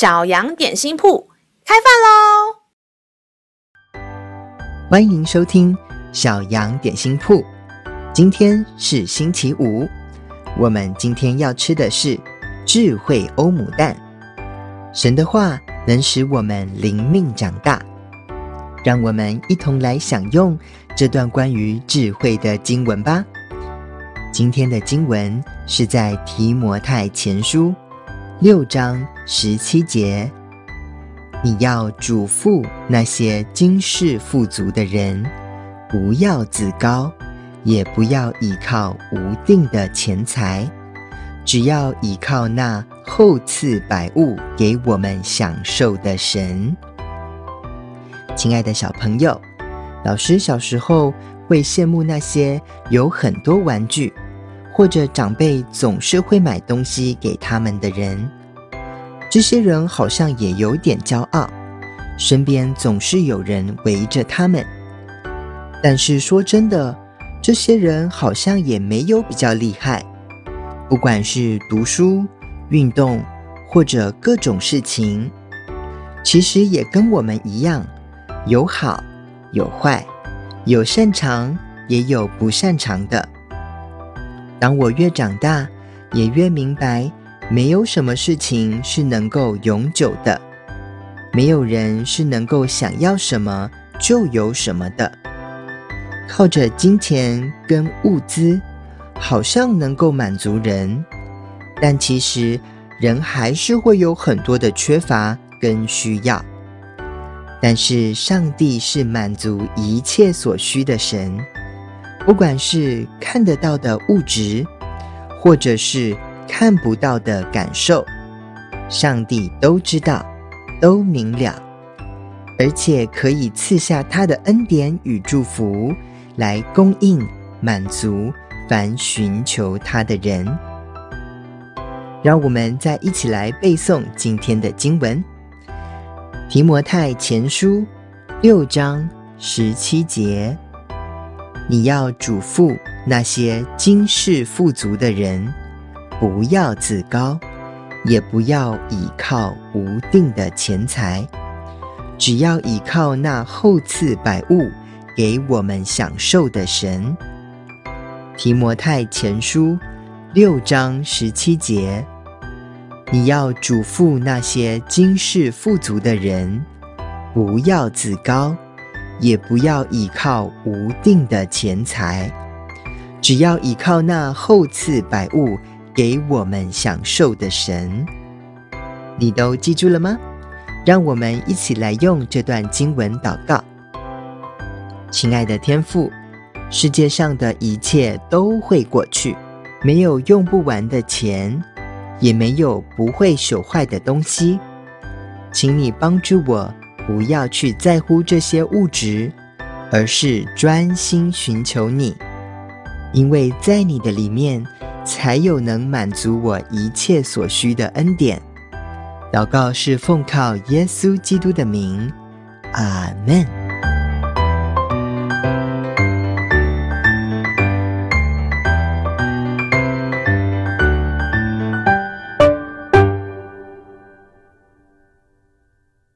小羊点心铺开饭喽！欢迎收听小羊点心铺。今天是星期五，我们今天要吃的是智慧欧姆蛋。神的话能使我们灵命长大，让我们一同来享用这段关于智慧的经文吧。今天的经文是在提摩太前书。六章十七节，你要嘱咐那些今世富足的人，不要自高，也不要倚靠无定的钱财，只要倚靠那厚赐百物给我们享受的神。亲爱的小朋友，老师小时候会羡慕那些有很多玩具。或者长辈总是会买东西给他们的人，这些人好像也有点骄傲，身边总是有人围着他们。但是说真的，这些人好像也没有比较厉害，不管是读书、运动或者各种事情，其实也跟我们一样，有好有坏，有擅长也有不擅长的。当我越长大，也越明白，没有什么事情是能够永久的，没有人是能够想要什么就有什么的。靠着金钱跟物资，好像能够满足人，但其实人还是会有很多的缺乏跟需要。但是上帝是满足一切所需的神。不管是看得到的物质，或者是看不到的感受，上帝都知道，都明了，而且可以赐下他的恩典与祝福，来供应满足凡寻求他的人。让我们再一起来背诵今天的经文，《提摩太前书》六章十七节。你要嘱咐那些今世富足的人，不要自高，也不要倚靠无定的钱财，只要倚靠那厚赐百物给我们享受的神。提摩太前书六章十七节，你要嘱咐那些今世富足的人，不要自高。也不要倚靠无定的钱财，只要倚靠那厚赐百物给我们享受的神。你都记住了吗？让我们一起来用这段经文祷告。亲爱的天父，世界上的一切都会过去，没有用不完的钱，也没有不会朽坏的东西。请你帮助我。不要去在乎这些物质，而是专心寻求你，因为在你的里面，才有能满足我一切所需的恩典。祷告是奉靠耶稣基督的名，阿门。